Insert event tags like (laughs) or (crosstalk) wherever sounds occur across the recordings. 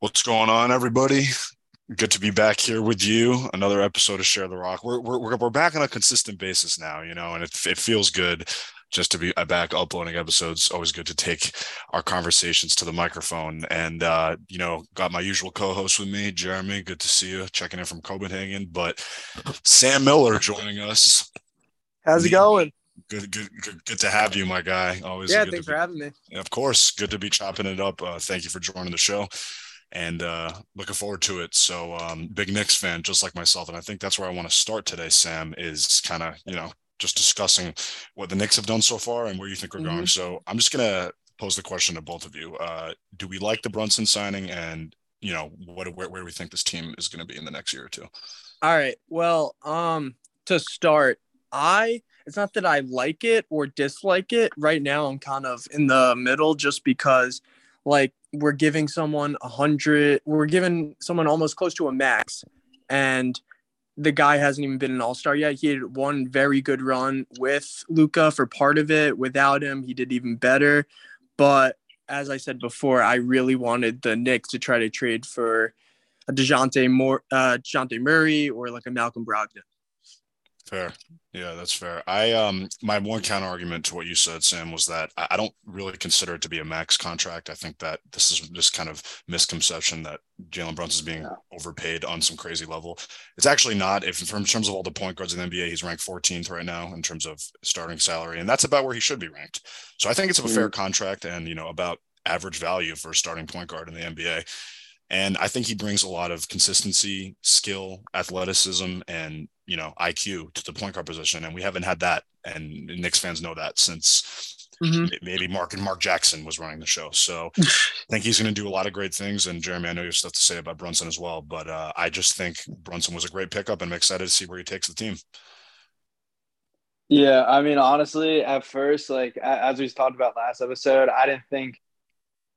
What's going on, everybody? Good to be back here with you. Another episode of Share the Rock. We're we're we're back on a consistent basis now, you know, and it it feels good just to be back uploading episodes. Always good to take our conversations to the microphone. And uh, you know, got my usual co-host with me, Jeremy. Good to see you. Checking in from Copenhagen, but Sam Miller joining us. How's it going? Good, good, good, good to have you, my guy. Always. Yeah, good thanks to for be, having me. Of course, good to be chopping it up. Uh, thank you for joining the show and uh, looking forward to it. So, um, big Knicks fan, just like myself, and I think that's where I want to start today. Sam is kind of you know just discussing what the Knicks have done so far and where you think we're mm-hmm. going. So, I'm just gonna pose the question to both of you: uh, Do we like the Brunson signing, and you know what where, where we think this team is going to be in the next year or two? All right. Well, um, to start, I it's not that I like it or dislike it. Right now, I'm kind of in the middle, just because like we're giving someone a hundred, we're giving someone almost close to a max, and the guy hasn't even been an all star yet. He had one very good run with Luka for part of it. Without him, he did even better. But as I said before, I really wanted the Knicks to try to trade for a Dejounte Moore, uh, Dejounte Murray or like a Malcolm Brogdon. Fair. Yeah, that's fair. I um my one counter argument to what you said, Sam, was that I don't really consider it to be a max contract. I think that this is just kind of misconception that Jalen Brunson is being yeah. overpaid on some crazy level. It's actually not. If in terms of all the point guards in the NBA, he's ranked 14th right now in terms of starting salary, and that's about where he should be ranked. So I think it's a mm-hmm. fair contract and you know about average value for a starting point guard in the NBA. And I think he brings a lot of consistency, skill, athleticism, and you know IQ to the point guard position, and we haven't had that. And Knicks fans know that since mm-hmm. maybe Mark and Mark Jackson was running the show. So (laughs) I think he's going to do a lot of great things. And Jeremy, I know you have stuff to say about Brunson as well, but uh, I just think Brunson was a great pickup, and I'm excited to see where he takes the team. Yeah, I mean, honestly, at first, like as we talked about last episode, I didn't think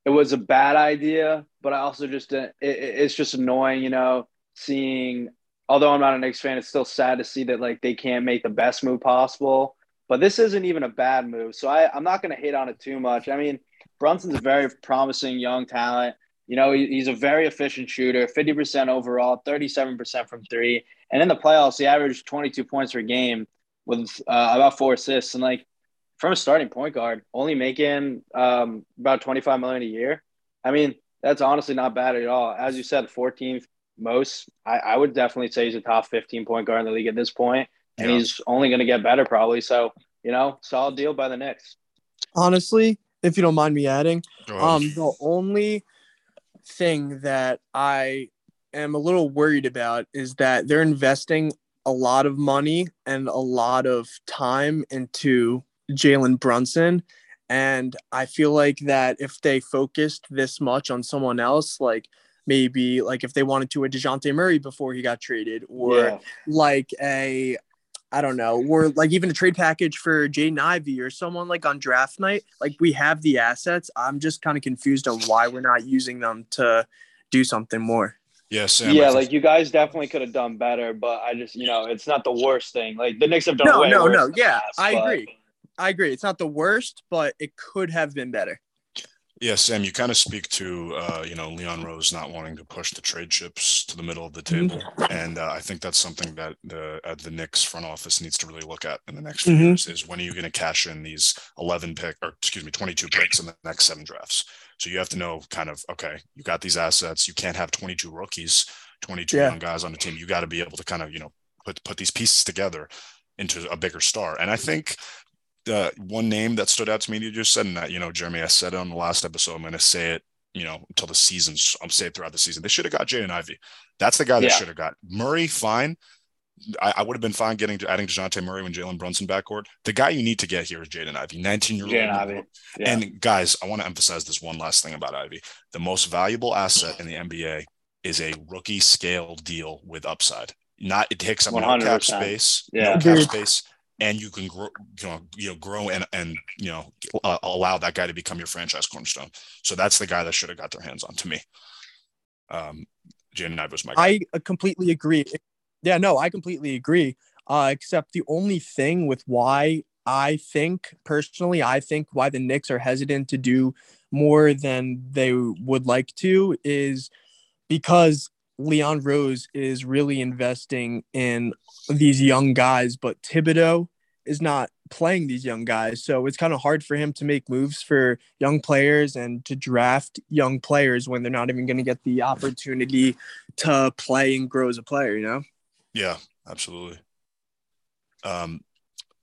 it was a bad idea, but I also just didn't. It, it's just annoying, you know, seeing. Although I'm not a Knicks fan, it's still sad to see that like they can't make the best move possible. But this isn't even a bad move, so I, I'm not going to hate on it too much. I mean, Brunson's a very promising young talent. You know, he, he's a very efficient shooter, 50% overall, 37% from three. And in the playoffs, he averaged 22 points per game with uh, about four assists. And like, from a starting point guard, only making um, about 25 million a year. I mean, that's honestly not bad at all. As you said, 14th most. I, I would definitely say he's a top 15 point guard in the league at this point, and yeah. he's only going to get better probably. So, you know, solid deal by the Knicks. Honestly, if you don't mind me adding, um, the only thing that I am a little worried about is that they're investing a lot of money and a lot of time into Jalen Brunson. And I feel like that if they focused this much on someone else, like maybe like if they wanted to a DeJounte Murray before he got traded, or yeah. like a I don't know, or like even a trade package for Jaden Ivey or someone like on draft night, like we have the assets. I'm just kind of confused on why we're not using them to do something more. Yeah, Sam, yeah, like you guys definitely could have done better, but I just, you know, it's not the worst thing. Like the Knicks have done. No, no, no. Yeah, past, I but... agree. I agree. It's not the worst, but it could have been better. Yeah, Sam, you kind of speak to uh, you know Leon Rose not wanting to push the trade chips to the middle of the mm-hmm. table, mm-hmm. and uh, I think that's something that the uh, the Knicks front office needs to really look at in the next few mm-hmm. years. Is when are you going to cash in these eleven pick or excuse me twenty two picks in the next seven drafts? So you have to know kind of okay, you got these assets. You can't have twenty two rookies, twenty two yeah. young guys on the team. You got to be able to kind of you know put put these pieces together into a bigger star. And I think uh, one name that stood out to me you just said, and that you know, Jeremy, I said it on the last episode. I'm going to say it, you know, until the season's. I'm saying throughout the season. They should have got Jaden Ivey. That's the guy they yeah. should have got. Murray, fine. I, I would have been fine getting to adding Dejounte Murray when Jalen Brunson backcourt. The guy you need to get here is Jaden Ivey, 19 year old. Jaden Ivey. Yeah. And guys, I want to emphasize this one last thing about Ivey. The most valuable asset in the NBA is a rookie scale deal with upside. Not it takes up no cap space, yeah. no cap space, and you can grow, you know, you know, grow and and you know, uh, allow that guy to become your franchise cornerstone. So that's the guy that should have got their hands on to me. Um, Jaden Ivey was my. Guy. I completely agree. Yeah, no, I completely agree. Uh, except the only thing with why I think personally, I think why the Knicks are hesitant to do more than they would like to is because Leon Rose is really investing in these young guys, but Thibodeau is not playing these young guys. So it's kind of hard for him to make moves for young players and to draft young players when they're not even going to get the opportunity to play and grow as a player, you know? Yeah, absolutely. Um,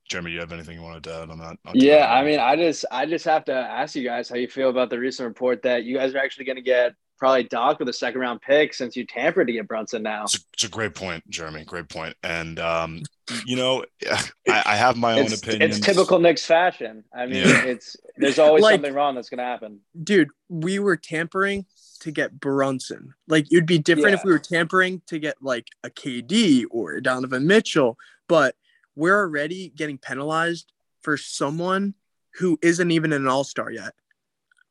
Jeremy, do you have anything you wanted to add on that? On yeah, I mean, I just I just have to ask you guys how you feel about the recent report that you guys are actually going to get probably docked with a second round pick since you tampered to get Brunson now. It's a, it's a great point, Jeremy. Great point. And um, (laughs) you know, I, I, have my own opinion. It's typical Knicks fashion. I mean, yeah. it's there's always like, something wrong that's going to happen. Dude, we were tampering to get Brunson. Like it'd be different yeah. if we were tampering to get like a KD or a Donovan Mitchell, but we're already getting penalized for someone who isn't even an all-star yet.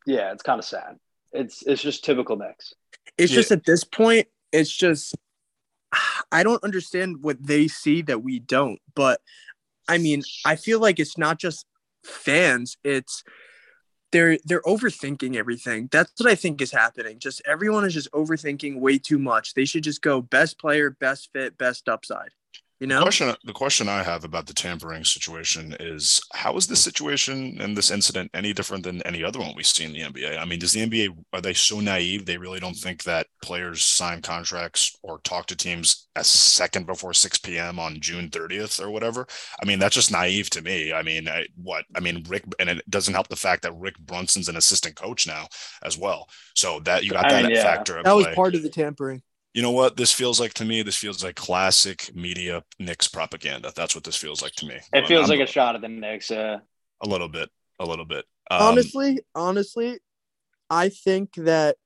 Yeah, it's kind of sad. It's it's just typical Knicks. It's yeah. just at this point, it's just I don't understand what they see that we don't. But I mean, I feel like it's not just fans, it's they're they're overthinking everything. That's what I think is happening. Just everyone is just overthinking way too much. They should just go best player, best fit, best upside. You know, the question, the question I have about the tampering situation is how is this situation and this incident any different than any other one we see in the NBA? I mean, does the NBA are they so naive they really don't think that players sign contracts or talk to teams a second before 6 p.m. on June 30th or whatever? I mean, that's just naive to me. I mean, I, what? I mean, Rick, and it doesn't help the fact that Rick Brunson's an assistant coach now as well. So that you got I that mean, yeah. factor. That was part of the tampering you know what this feels like to me? This feels like classic media Knicks propaganda. That's what this feels like to me. It feels I'm, like a shot at the Knicks. Uh... A little bit, a little bit. Um, honestly, honestly, I think that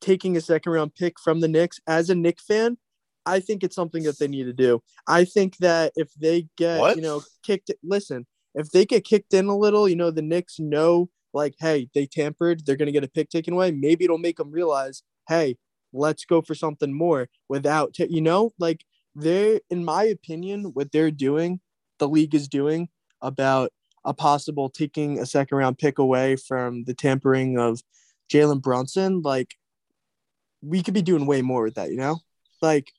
taking a second round pick from the Knicks as a Knick fan, I think it's something that they need to do. I think that if they get, what? you know, kicked, listen, if they get kicked in a little, you know, the Knicks know, like, hey, they tampered, they're going to get a pick taken away. Maybe it'll make them realize, hey, let's go for something more without t- you know like they're in my opinion what they're doing the league is doing about a possible taking a second round pick away from the tampering of Jalen Brunson like we could be doing way more with that you know? Like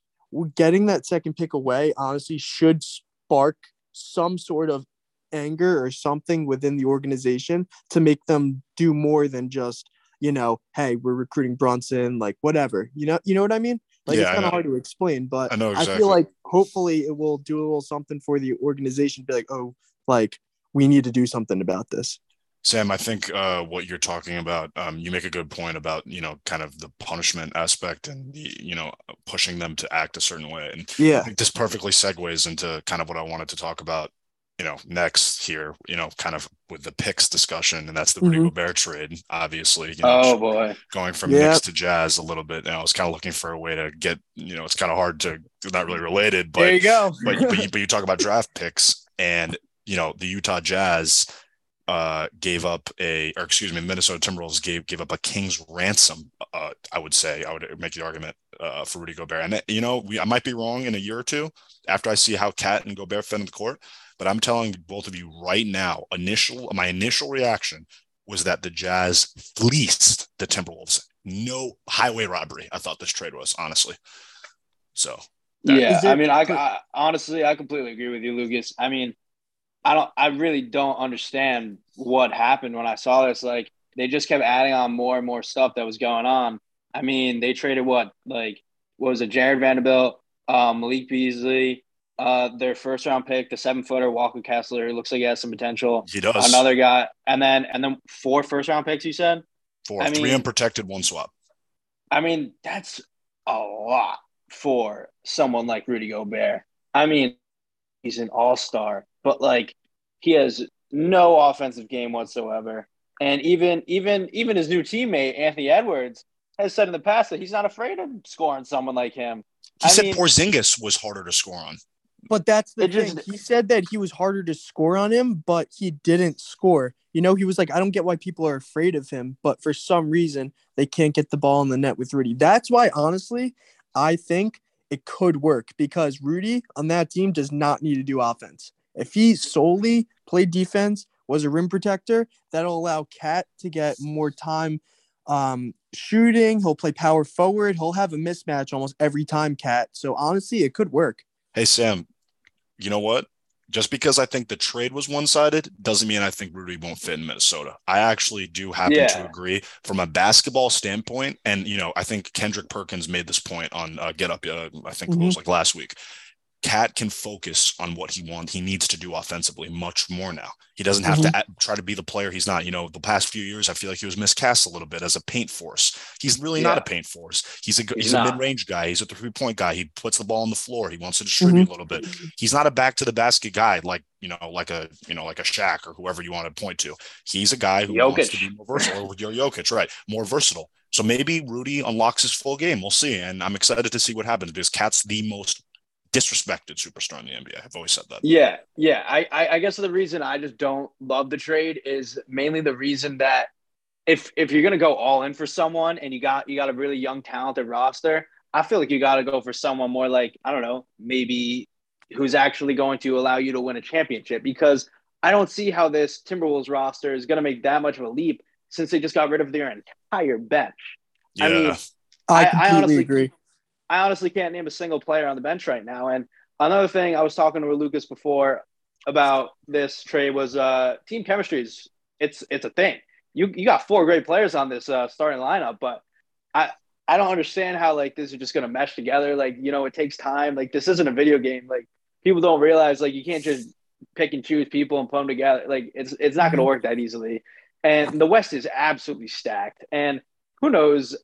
getting that second pick away honestly should spark some sort of anger or something within the organization to make them do more than just you know, hey, we're recruiting Brunson, like whatever. You know, you know what I mean? Like yeah, it's kind of hard to explain, but I, know exactly. I feel like hopefully it will do a little something for the organization. Be like, oh, like we need to do something about this. Sam, I think uh, what you're talking about, um, you make a good point about you know kind of the punishment aspect and the, you know pushing them to act a certain way. And yeah, this perfectly segues into kind of what I wanted to talk about you know, next here, you know, kind of with the picks discussion, and that's the mm-hmm. Rudy Gobert trade, obviously. You know, oh boy, going from yep. Knicks to Jazz a little bit. And I was kind of looking for a way to get, you know, it's kind of hard to not really related, but there you go. but, but, you, (laughs) but you talk about draft picks, and you know, the Utah Jazz uh, gave up a, or excuse me, Minnesota Timberwolves gave gave up a king's ransom. Uh, I would say I would make the argument uh, for Rudy Gobert, and you know, we I might be wrong in a year or two after I see how KAT and Gobert fit in the court. But I'm telling both of you right now, initial my initial reaction was that the Jazz fleeced the Timberwolves. No highway robbery. I thought this trade was honestly. So yeah, I mean, I, I honestly I completely agree with you, Lucas. I mean, I don't, I really don't understand what happened when I saw this. Like they just kept adding on more and more stuff that was going on. I mean, they traded what, like, what was it, Jarred Vanderbilt, um, Malik Beasley, uh, their first round pick, the seven footer Walker Kessler, looks like he has some potential. He does. Another guy, and then and then four first round picks. You said four, I three mean, unprotected, one swap. I mean, that's a lot for someone like Rudy Gobert. I mean, he's an all star, but like he has no offensive game whatsoever. And even even even his new teammate Anthony Edwards has said in the past that he's not afraid of scoring someone like him. He I said mean, Porzingis was harder to score on. But that's the it thing. Just, he said that he was harder to score on him, but he didn't score. You know, he was like, I don't get why people are afraid of him, but for some reason they can't get the ball in the net with Rudy. That's why, honestly, I think it could work because Rudy on that team does not need to do offense. If he solely played defense, was a rim protector, that'll allow KAT to get more time um, shooting. He'll play power forward. He'll have a mismatch almost every time, KAT. So honestly, it could work. Hey Sam, you know what? Just because I think the trade was one sided doesn't mean I think Rudy won't fit in Minnesota. I actually do happen yeah. to agree from a basketball standpoint. And, you know, I think Kendrick Perkins made this point on uh, Get Up, uh, I think mm-hmm. it was like last week. KAT can focus on what he wants. He needs to do offensively much more now. He doesn't have mm-hmm. to try to be the player he's not. You know, the past few years, I feel like he was miscast a little bit as a paint force. He's really yeah. not a paint force. He's a he's, he's a mid range guy. He's a three point guy. He puts the ball on the floor. He wants to distribute mm-hmm. a little bit. He's not a back to the basket guy like you know like a you know like a Shaq or whoever you want to point to. He's a guy who Jokic. wants to be more versatile. your Jokic, right? More versatile. So maybe Rudy unlocks his full game. We'll see. And I'm excited to see what happens because KAT's the most disrespected superstar in the NBA. I've always said that. Yeah, yeah. I, I, I guess the reason I just don't love the trade is mainly the reason that if if you're gonna go all in for someone and you got you got a really young talented roster, I feel like you got to go for someone more like I don't know, maybe who's actually going to allow you to win a championship because I don't see how this Timberwolves roster is going to make that much of a leap since they just got rid of their entire bench. Yeah. I mean, I completely I honestly, agree. I honestly can't name a single player on the bench right now. And another thing I was talking to Lucas before about this trade was uh, team chemistry is it's it's a thing. You you got four great players on this uh, starting lineup, but I I don't understand how like this is just gonna mesh together. Like you know, it takes time. Like this isn't a video game. Like people don't realize like you can't just pick and choose people and put them together. Like it's it's not gonna mm-hmm. work that easily. And the West is absolutely stacked. And who knows?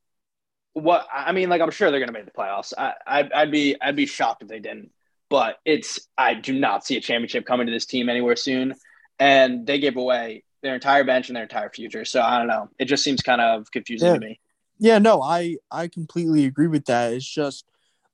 What I mean, like I'm sure they're going to make the playoffs. I, I'd, I'd be I'd be shocked if they didn't. But it's I do not see a championship coming to this team anywhere soon, and they gave away their entire bench and their entire future. So I don't know. It just seems kind of confusing yeah. to me. Yeah, no, I I completely agree with that. It's just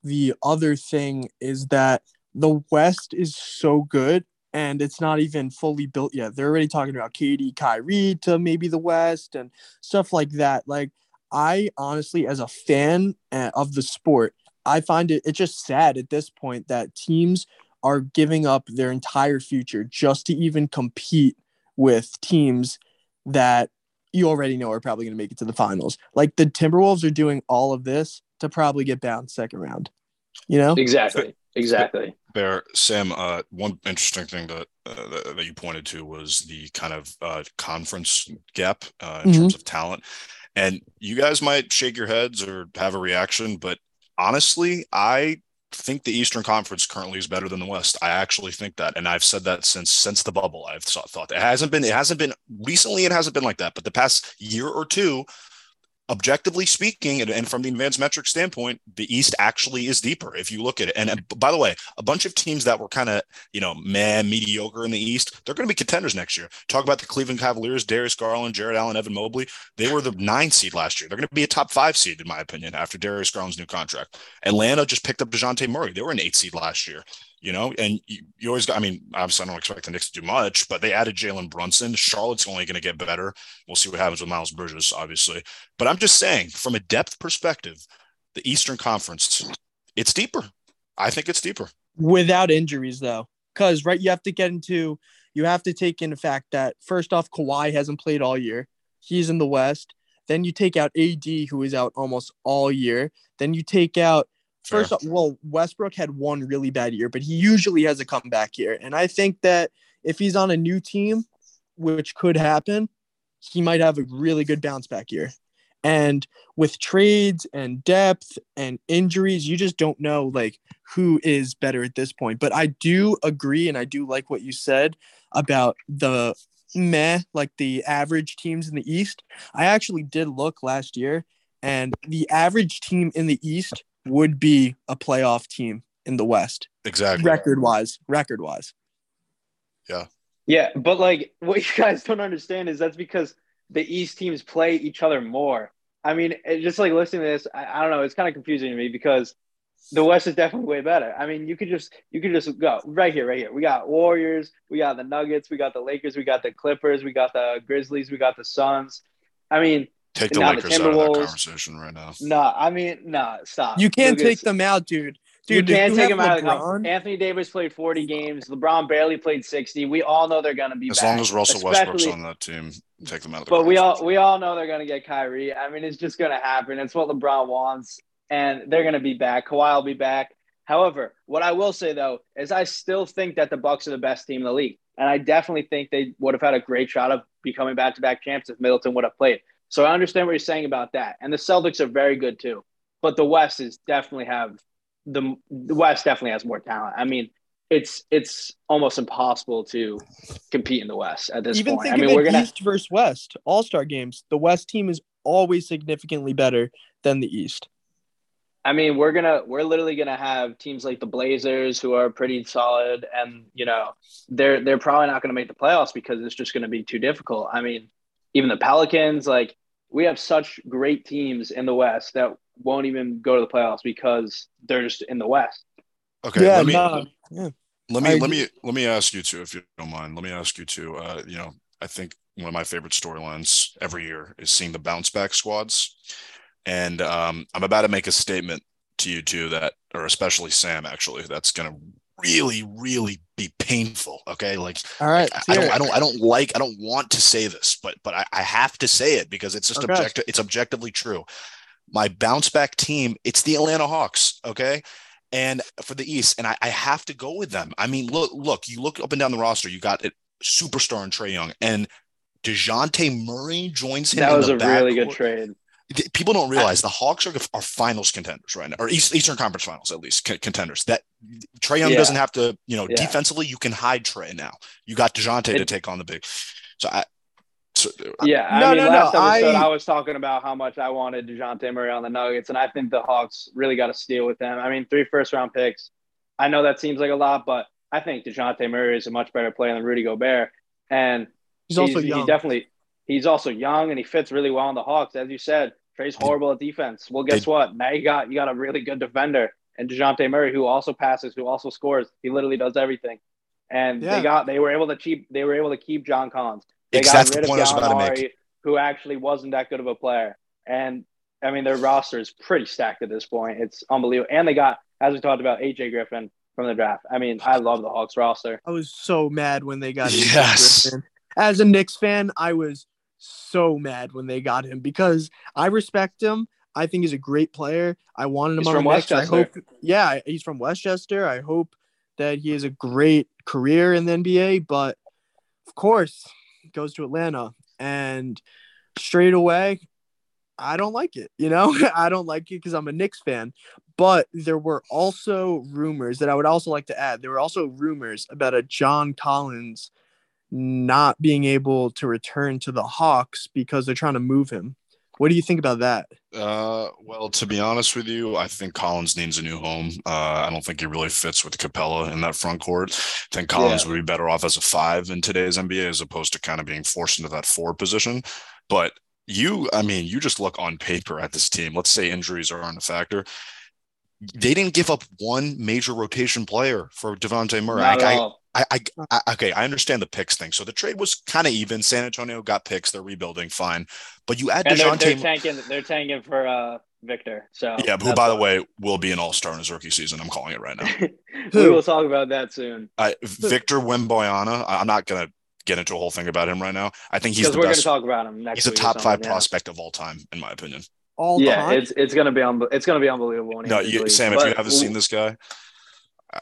the other thing is that the West is so good and it's not even fully built yet. They're already talking about KD, Kyrie to maybe the West and stuff like that. Like I honestly, as a fan uh, of the sport, I find it it's just sad at this point that teams are giving up their entire future just to even compete with teams that you already know are probably going to make it to the finals. Like the Timberwolves are doing all of this to probably get bounced second round. You know exactly, exactly. Bear Sam, uh, one interesting thing that, uh, that, that you pointed to was the kind of uh, conference gap uh, in mm-hmm. terms of talent. And you guys might shake your heads or have a reaction, but honestly, I think the Eastern Conference currently is better than the West. I actually think that, and I've said that since since the bubble. I've thought, thought it hasn't been it hasn't been recently. It hasn't been like that, but the past year or two, objectively speaking, and, and, from the advanced metric standpoint, the East actually is deeper if you look at it. And, and by the way, a bunch of teams that were kind of, you know, man, mediocre in the East, they're going to be contenders next year. Talk about the Cleveland Cavaliers, Darius Garland, Jarrett Allen, Evan Mobley. They were the nine seed last year. They're going to be a top five seed, in my opinion, after Darius Garland's new contract. Atlanta just picked up DeJounte Murray. They were an eight seed last year you know, and you, you, always got, I mean, obviously I don't expect the Knicks to do much, but they added Jalen Brunson. Charlotte's only going to get better. We'll see what happens with Miles Bridges, obviously. But I'm just saying, from a depth perspective, the Eastern Conference, it's deeper. I think it's deeper. Without injuries, though. Because, right, you have to get into, you have to take in the fact that first off, Kawhi hasn't played all year. He's in the West. Then you take out AD, who is out almost all year. Then you take out First, off, well, Westbrook had one really bad year, but he usually has a comeback year. And I think that if he's on a new team, which could happen, he might have a really good bounce back year. And with trades and depth and injuries, you just don't know like who is better at this point. But I do agree and I do like what you said about the meh, like the average teams in the East. I actually did look last year and the average team in the East would be a playoff team in the West. Exactly. Record wise, record wise. Yeah. Yeah, but like what you guys don't understand is that's because the East teams play each other more. I mean, just like listening to this, I, I don't know, it's kind of confusing to me because the West is definitely way better. I mean, you could just you could just go right here, right here. We got Warriors, we got the Nuggets, we got the Lakers, we got the Clippers, we got the Grizzlies, we got the Suns. I mean, Take the Lakers the out of that conversation right now. No, nah, I mean, no, nah, stop. You can't Lucas. take them out, dude. Dude, you can't take him out of the Anthony Davis played 40 games. LeBron barely played 60. We all know they're going to be as back, long as Russell Westbrook's on that team. Take them out of the But we all we all know they're going to get Kyrie. I mean, it's just going to happen. It's what LeBron wants, and they're going to be back. Kawhi will be back. However, what I will say though is I still think that the Bucks are the best team in the league, and I definitely think they would have had a great shot of becoming back-to-back champs if Middleton would have played. So I understand what you're saying about that, and the Celtics are very good too. But the West is definitely have the, the West definitely has more talent. I mean, it's it's almost impossible to compete in the West at this Even point. Think I mean, of we're gonna East versus West All Star games. The West team is always significantly better than the East. I mean, we're gonna we're literally gonna have teams like the Blazers who are pretty solid, and you know they're they're probably not gonna make the playoffs because it's just gonna be too difficult. I mean, even the Pelicans, like we have such great teams in the West that won't even go to the playoffs because they're just in the West. Okay, yeah, let me no, yeah. let me I let me let me ask you too, if you don't mind. Let me ask you too. Uh, you know, I think one of my favorite storylines every year is seeing the bounce back squads, and um, I'm about to make a statement to you too that, or especially Sam, actually, that's gonna really, really be painful. Okay, like all right, I, I don't, I don't, I don't like, I don't want to say this, but but I, I have to say it because it's just Okay. objective. It's objectively true. My bounce back team, it's the Atlanta Hawks. Okay. And for the East, and I, I have to go with them. I mean, look, look, you look up and down the roster, you got a superstar in Trae Young, and DeJounte Murray joins him. That in was the a really good trade. Th- People don't realize the Hawks are, are finals contenders right now, or East, Eastern Conference finals at least c- contenders. That Trae Young Yeah. doesn't have to, you know, Yeah. defensively you can hide Trae now. You got Dejounte to take on the big. So I, so, uh, Yeah, I No, mean, no, no, episode I- I... was talking about how much I wanted Dejounte Murray on the Nuggets, and I think the Hawks really got to steal with them. I mean, three first round picks. I know that seems like a lot, but I think Dejounte Murray is a much better player than Rudy Gobert, and He's also he young. definitely he's also young and he fits really well on the Hawks, as you said. Trae's horrible at defense. Well, guess They- what? Now you got you got a really good defender and Dejounte Murray who also passes, who also scores. He literally does everything. And Yeah. they got they were able to keep they were able to keep John Collins. They Ex- got that's the rid of point I was about to make. Who actually wasn't that good of a player. And I mean, their roster is pretty stacked at this point. It's unbelievable. And they got, as we talked about, AJ Griffin from the draft. I mean, I love the Hawks roster. I was so mad when they got AJ Yes. Griffin. As a Knicks fan, I was so mad when they got him because I respect him. I think he's a great player. I wanted him He's on from the Knicks. I hope, yeah, he's from Westchester. I hope that he has a great career in the NBA. But of course, he goes to Atlanta, and straight away, I don't like it. You know, (laughs) I don't like it because I'm a Knicks fan. But there were also rumors that I would also like to add. There were also rumors about a John Collins not being able to return to the Hawks because they're trying to move him. What do you think about that? Uh, well, to be honest with you, I think Collins needs a new home. Uh, I don't think he really fits with Capela in that front court. I think Collins Yeah. would be better off as a five in today's NBA as opposed to kind of being forced into that four position. But you, I mean, you just look on paper at this team. Let's say injuries aren't a factor. They didn't give up one major rotation player for Devontae Murray. Not I, at I. I, I, I okay, I understand the picks thing. So the trade was kind of even. San Antonio got picks; they're rebuilding, fine. But you add And they're, they're tanking. They're tanking for uh, Victor. So Yeah, who, by the way, will be an All Star in his rookie season. I'm calling it right now. (laughs) we will talk about that soon Uh, Victor Wembanyama. I- I'm not gonna get into a whole thing about him right now. I think he's because the we're going to talk about him next. He's a week or top five yeah. prospect of all time, in my opinion. All Yeah, time? it's it's going to be un- it's going to be unbelievable. When No, you. Sam, if But you haven't seen this guy, I-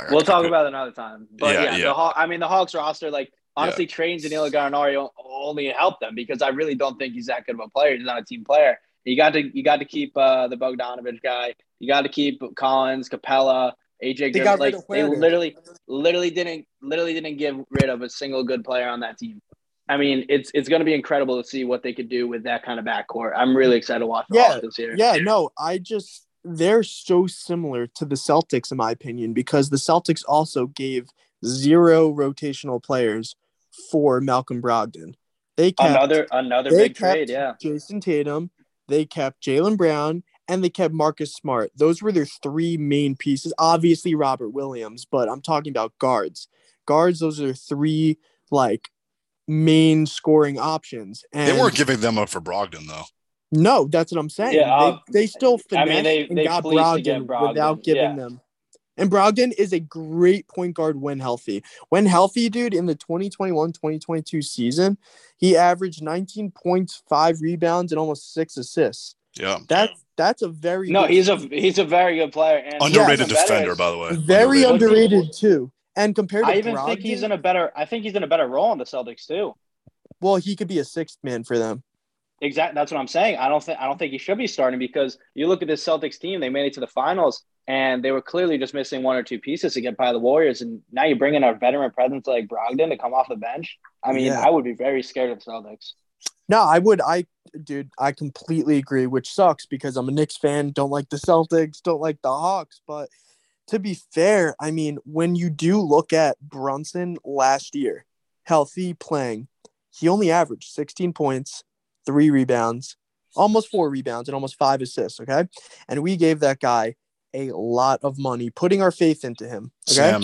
We'll talk about it another time. But Yeah, yeah, yeah. the Haw- I mean the Hawks roster, like honestly, Trains and Danilo Gallinari only help them because I really don't think he's that good of a player. He's not a team player. You got to you got to keep uh, the Bogdanovich guy. You got to keep Collins, Capela, AJ. They got like rid of they literally, literally didn't literally didn't give rid of a single good player on that team. I mean, it's it's going to be incredible to see what they could do with that kind of backcourt. I'm really excited to watch the Yeah, Hawks this year. Yeah, no, I just they're so similar to the Celtics in my opinion because the Celtics also gave zero rotational players for Malcolm Brogdon. They kept Another another they big trade, yeah. Jayson Tatum, they kept Jaylen Brown, and they kept Marcus Smart. Those were their three main pieces. Obviously Robert Williams, but I'm talking about guards. Guards, those are three like main scoring options. And They weren't giving them up for Brogdon though. No, that's what I'm saying. Yeah, they, uh, they still I mean, they- and they got fleeced Brogdon, Brogdon, without giving yeah. them And Brogdon is a great point guard when healthy. When healthy, dude, in the 2021 2022 season, he averaged 19 points, five rebounds, and almost six assists. Yeah. That's that's a very no, he's a he's a very good player. And underrated defender, by the way. Very underrated, underrated too. And compared to I even Brogdon, think he's in a better I think he's in a better role in the Celtics too. Well, he could be a sixth man for them. Exactly. That's what I'm saying. I don't think I don't think he should be starting because you look at this Celtics team. They made it to the finals, and they were clearly just missing one or two pieces to get by the Warriors. And now you bring in a veteran presence like Brogdon to come off the bench. I mean, yeah. I would be very scared of the Celtics. No, I would. I, dude, I completely agree. Which sucks because I'm a Knicks fan. Don't like the Celtics. Don't like the Hawks. But to be fair, I mean, when you do look at Brunson last year, healthy playing, he only averaged 16 points three rebounds, almost four rebounds, and almost five assists. Okay. And we gave that guy a lot of money, putting our faith into him. Okay. Sam,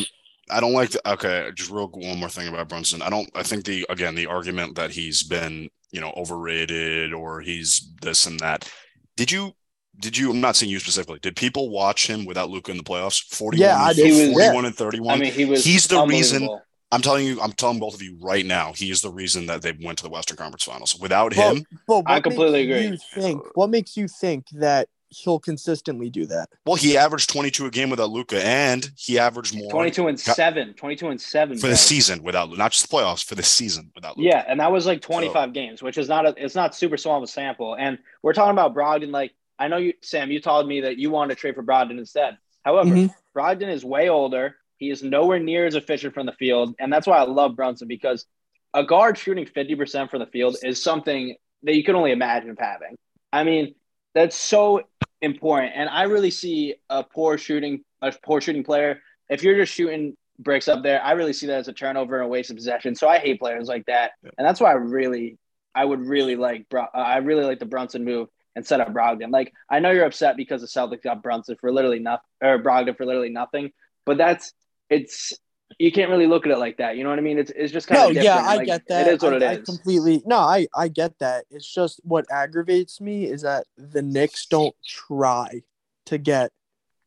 I don't like the, okay, just real one more thing about Brunson. I don't I think the again the argument that he's been, you know, overrated or he's this and that. Did you did you I'm not saying you specifically, did people watch him without Luka in the playoffs? 41 yeah, I did. 41 and 31. I mean he was he's the reason I'm telling you, I'm telling both of you right now, he is the reason that they went to the Western Conference Finals. Without well, him, well, I completely agree. You think what makes you think that he'll consistently do that? Well, he averaged 22 a game without Luka, and he averaged more 22 and seven, 22 and seven for the season without not just the playoffs for the season without Luka. Yeah, and that was like 25 so, games, which is not a it's not super small of a sample. And we're talking about Brogdon. Like I know you, Sam, you told me that you wanted to trade for Brogdon instead. However, mm-hmm. Brogdon is way older. He is nowhere near as efficient from the field. And that's why I love Brunson because a guard shooting 50% from the field is something that you can only imagine of having. I mean, that's so important. And I really see a poor shooting, a poor shooting player. If you're just shooting bricks up there, I really see that as a turnover and a waste of possession. So I hate players like that. And that's why I really, I would really like, I really like the Brunson move instead of Brogdon. Like, I know you're upset because the Celtics got Brunson for literally nothing, or Brogdon for literally nothing, but that's it's you can't really look at it like that. You know what I mean? It's it's just kind no, of no. Yeah, I like, get that. It is what I, it is. I completely no, I I get that. It's just what aggravates me is that the Knicks don't try to get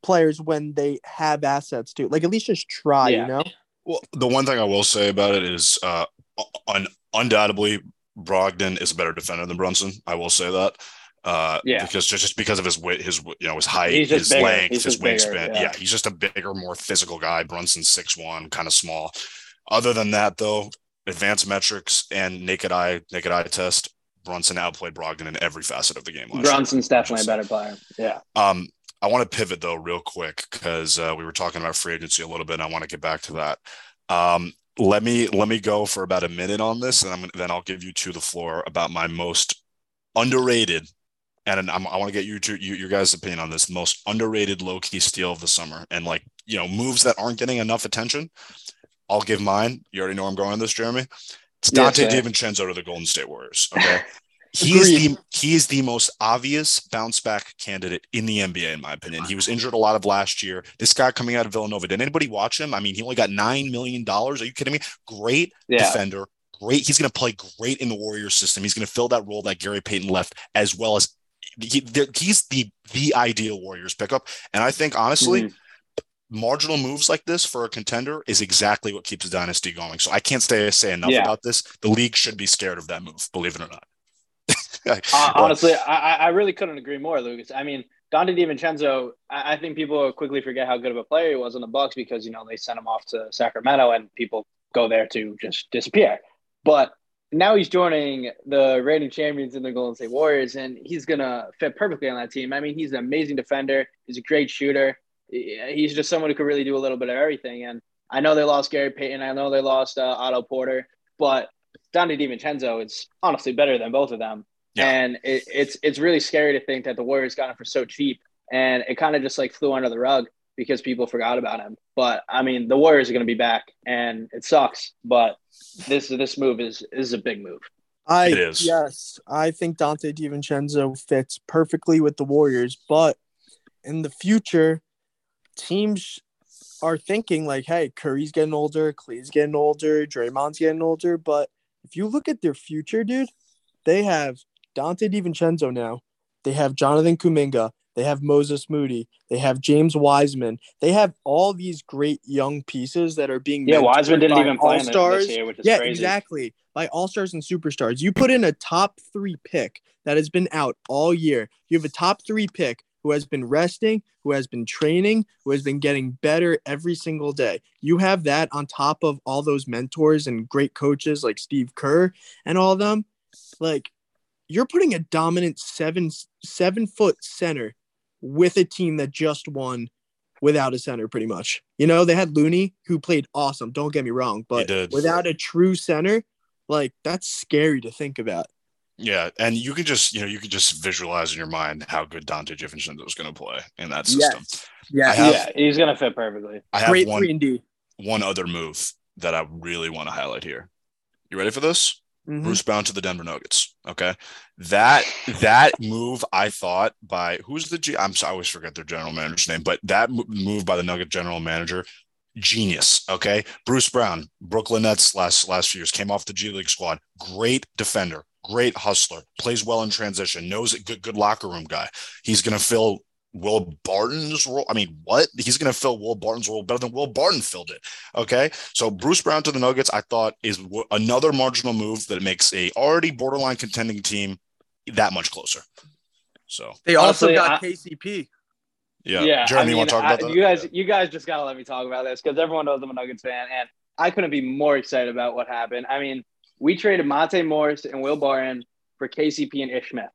players when they have assets to. Like at least just try. Yeah. You know. Well, the one thing I will say about it is, uh, un- undoubtedly, Brogdon is a better defender than Brunson. I will say that. Uh, yeah. Because just, just because of his weight, his you know his height, his bigger. length, he's his wingspan. Yeah. yeah. he's just a bigger, more physical guy. Brunson's six one, kind of small. Other than that, though, advanced metrics and naked eye, naked eye test, Brunson outplayed Brogdon in every facet of the game. Brunson's year. definitely a better player. Yeah. Um, I want to pivot though real quick because uh, we were talking about free agency a little bit. And I want to get back to that. Um, let me let me go for about a minute on this, and I'm, then I'll give you to the floor about my most underrated and I'm, i want to get you to you, your guys' opinion on this The most underrated low key steal of the summer, and like you know moves that aren't getting enough attention. I'll give mine. You already know I'm going on this, Jeremy. It's Donte yes, DiVincenzo to the Golden State Warriors. Okay. (laughs) he is the he is the most obvious bounce back candidate in the NBA, in my opinion. He was injured a lot of last year. This guy coming out of Villanova, did anybody watch him? I mean, he only got nine million dollars. Are you kidding me? Great yeah. defender. Great. He's going to play great in the Warriors system. He's going to fill that role that Gary Payton left, as well as he, he's the the ideal Warriors pickup, and I think honestly. Mm-hmm. Marginal moves like this for a contender is exactly what keeps a dynasty going. So I can't stay say enough yeah. about this. The league should be scared of that move, believe it or not. (laughs) uh, honestly, I, I really couldn't agree more, Lucas. I mean, Donte DiVincenzo, I, I think people quickly forget how good of a player he was on the Bucks because you know they sent him off to Sacramento and people go there to just disappear. But now he's joining the reigning champions in the Golden State Warriors, and he's gonna fit perfectly on that team. I mean, he's an amazing defender. He's a great shooter. He's just someone who could really do a little bit of everything. And I know they lost Gary Payton. I know they lost uh, Otto Porter, but Donte DiVincenzo is honestly better than both of them. Yeah. And it, it's it's really scary to think that the Warriors got him for so cheap, and it kind of just like flew under the rug because people forgot about him. But I mean, the Warriors are going to be back, and it sucks. But this this move is is a big move. I it is. yes, I think Donte DiVincenzo fits perfectly with the Warriors, but in the future, teams are thinking like, hey, Curry's getting older, Clay's getting older, Draymond's getting older. But if you look at their future, dude, they have Donte DiVincenzo now. They have Jonathan Kuminga. They have Moses Moody. They have James Wiseman. They have all these great young pieces that are being yeah. Wiseman didn't even play all-stars. Year, yeah, crazy. exactly. By all stars and superstars, you put in a top three pick that has been out all year. You have a top three pick who has been resting, who has been training, who has been getting better every single day. You have that on top of all those mentors and great coaches like Steve Kerr and all of them. Like you're putting a dominant seven seven foot center with a team that just won without a center pretty much. You know, they had Looney who played awesome, don't get me wrong, but without a true center, like that's scary to think about. Yeah, and you can just you know you can just visualize in your mind how good Donte DiVincenzo is going to play in that system. Yes. Yeah, have, yeah, he's going to fit perfectly. I have Great one, one other move that I really want to highlight here. You ready for this? Mm-hmm. Bruce Brown to the Denver Nuggets. Okay, that that move I thought by who's the G? I'm sorry, I always forget their general manager's name, but that move by the Nugget general manager, genius. Okay, Bruce Brown, Brooklyn Nets last last few years came off the G League squad, great defender, great hustler, plays well in transition, knows a good good locker room guy. He's going to fill Will Barton's role. I mean, what? He's going to fill Will Barton's role better than Will Barton filled it. Okay. So Bruce Brown to the Nuggets, I thought is another marginal move that makes a already borderline contending team that much closer. So they also Honestly, got I, KCP. Yeah. Yeah. Jeremy, I mean, you want to talk about I, that? You guys, you guys just got to let me talk about this because everyone knows I'm a Nuggets fan and I couldn't be more excited about what happened. I mean, we traded Monte Morris and Will Barton for KCP and Ish Smith.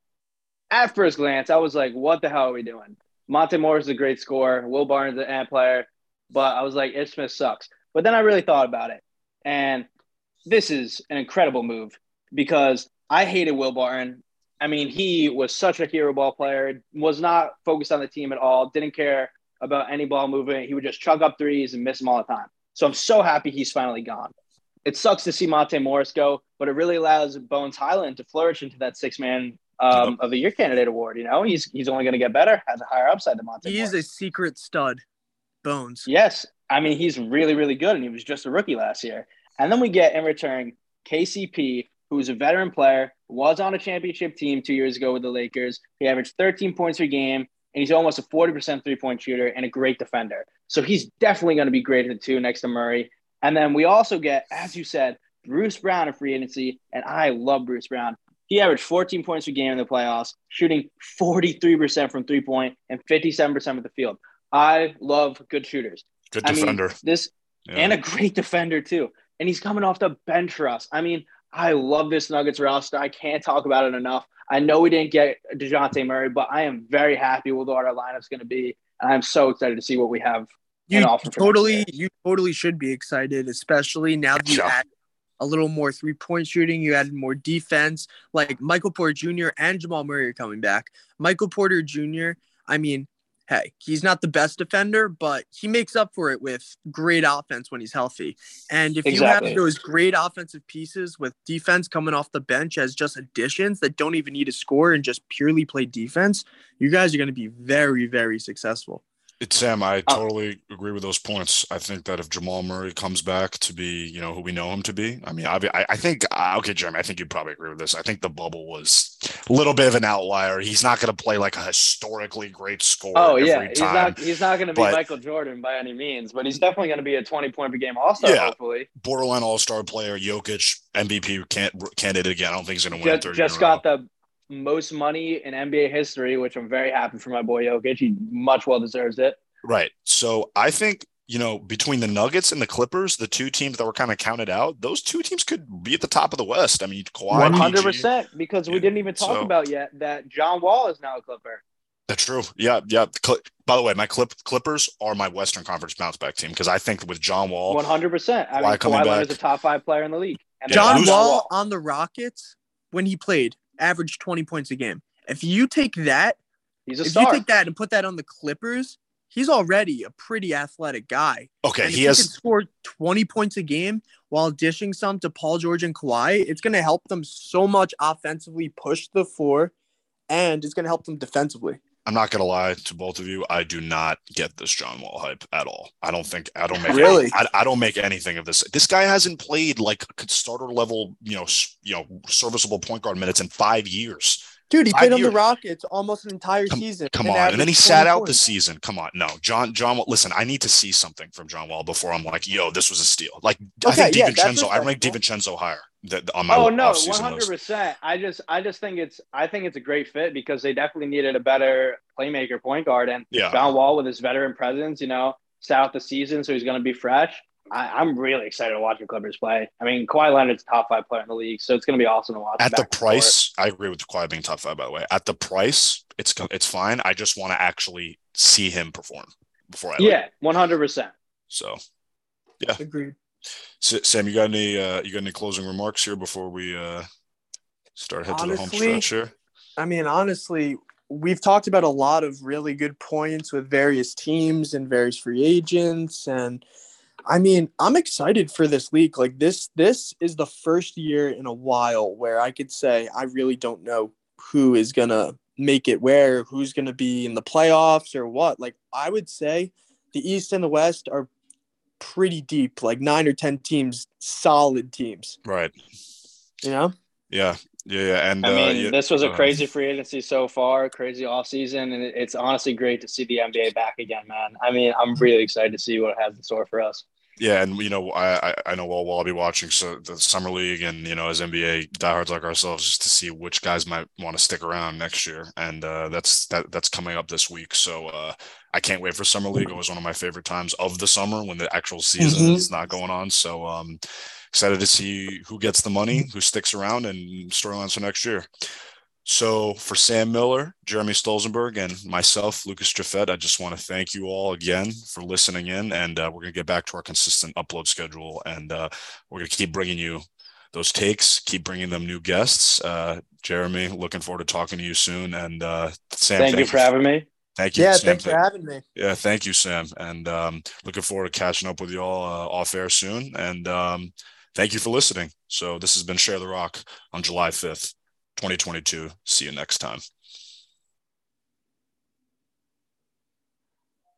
At first glance, I was like, what the hell are we doing? Monte Morris is a great scorer. Will Barnes is an ant player. But I was like, Ish Smith sucks. But then I really thought about it. And this is an incredible move because I hated Will Barton. I mean, he was such a hero ball player, was not focused on the team at all, didn't care about any ball movement. He would just chug up threes and miss them all the time. So I'm so happy he's finally gone. It sucks to see Monte Morris go, but it really allows Bones Hyland to flourish into that six man um, of the year candidate award. You know, he's he's only going to get better, has a higher upside than Monte. He's a secret stud, Bones. Yes, I mean he's really really good, and he was just a rookie last year. And then we get in return KCP, who's a veteran player, was on a championship team two years ago with the Lakers. He averaged 13 points per game, and he's almost a 40% three point shooter and a great defender. So he's definitely going to be great at the two next to Murray. And then we also get, as you said, Bruce Brown in free agency, and I love Bruce Brown. He averaged 14 points per game in the playoffs, shooting 43% from three point and 57% from the field. I love good shooters. Good defender. Mean, this yeah. and a great defender too. And he's coming off the bench for us. I mean, I love this Nuggets roster. I can't talk about it enough. I know we didn't get Dejounte Murray, but I am very happy with what our lineup's going to be. And I'm so excited to see what we have. You totally, you totally should be excited, especially now that you add a little more three point shooting. You added more defense. Like Michael Porter Jr. and Jamal Murray are coming back. Michael Porter Jr., I mean, hey, he's not the best defender, but he makes up for it with great offense when he's healthy. And if exactly. you have those great offensive pieces with defense coming off the bench as just additions that don't even need to score and just purely play defense, you guys are going to be very, very successful. It's Sam. I oh. totally agree with those points. I think that if Jamal Murray comes back to be, you know, who we know him to be, I mean, I, I think, uh, okay, Jeremy, I think you'd probably agree with this. I think the bubble was a little bit of an outlier. He's not going to play like a historically great score. Oh yeah, he's not. He's not going to be but, Michael Jordan by any means, but he's definitely going to be a twenty point per game All Star. Yeah, hopefully, borderline All Star player, Jokic, MVP can't candidate again. I don't think he's going to win. Just, just got the most money in NBA history, which I'm very happy for my boy Jokic. He much well deserves it. Right. So I think you know between the Nuggets and the Clippers, the two teams that were kind of counted out, those two teams could be at the top of the West. I mean, one hundred percent because we didn't even talk so, about yet that John Wall is now a Clipper. That's true. Yeah, yeah. By the way, my Clip Clippers are my Western Conference bounce back team because I think with John Wall, one hundred percent. I mean, Kawhi Leonard is a top five player in the league. And John Wall on the Rockets when he played averaged twenty points a game. If you take that, he's a if star. you take that and put that on the Clippers, he's already a pretty athletic guy. Okay, and he has scored 20 points a game while dishing some to Paul George and Kawhi. It's going to help them so much offensively push the floor, and it's going to help them defensively. I'm not gonna lie to both of you. I do not get this John Wall hype at all. I don't think I don't make really. Any, I, I, don't make anything of this. This guy hasn't played like a starter level, you know, you know, serviceable point guard minutes in five years. Dude, he played on the Rockets almost an entire come, season. Come on, and then he sat out the season. Come on, no, John. John, listen, I need to see something from John Wall before I'm like, yo, this was a steal. Like, okay, I think yeah, DiVincenzo. I rank DiVincenzo higher on my. Oh no, one hundred percent. I just, I just think it's, I think it's a great fit because they definitely needed a better playmaker, point guard, and yeah. John Wall with his veteran presence, you know, sat out the season, so he's going to be fresh. I, am really excited to watch the Clippers play. I mean, Kawhi Leonard's top five player in the league, so it's going to be awesome to watch. At the price, I agree with Kawhi being top five. By the way, at the price, it's it's fine. I just want to actually see him perform before I. Yeah, one hundred percent. So, yeah, agreed. Sam, you got any uh, you got any closing remarks here before we uh, start head honestly, to the home stretch here? I mean, honestly, we've talked about a lot of really good points with various teams and various free agents and I mean, I'm excited for this league. Like this, this is the first year in a while where I could say I really don't know who is gonna make it where, who's gonna be in the playoffs or what. Like I would say the East and the West are pretty deep, like nine or ten teams, solid teams. Right. You know? Yeah. Yeah, yeah. And I mean, uh, yeah, this was a uh, crazy free agency so far, crazy off season, and it's honestly great to see the NBA back again, man. I mean, I'm really excited to see what it has in store for us. Yeah, and you know, I I know well, I'll be watching so the summer league, and you know, as NBA diehards like ourselves, just to see which guys might want to stick around next year, and uh, that's that that's coming up this week. So uh, I can't wait for summer league. It was one of my favorite times of the summer when the actual season mm-hmm. is not going on. So um, excited to see who gets the money, who sticks around, and storylines for next year. So for Sam Miller, Jeremy Stolzenberg, and myself, Lucas Jaffet, I just want to thank you all again for listening in. And uh, we're going to get back to our consistent upload schedule. And uh, we're going to keep bringing you those takes, keep bringing them new guests. Uh, Jeremy, looking forward to talking to you soon. And uh, Sam, thank, thank you for you. having me. Thank you. Yeah, Sam. thanks for having me. Yeah, thank you, Sam. And um, looking forward to catching up with you all uh, off air soon. And um, thank you for listening. So this has been Share the Rock on July 5th. 2022. See you next time.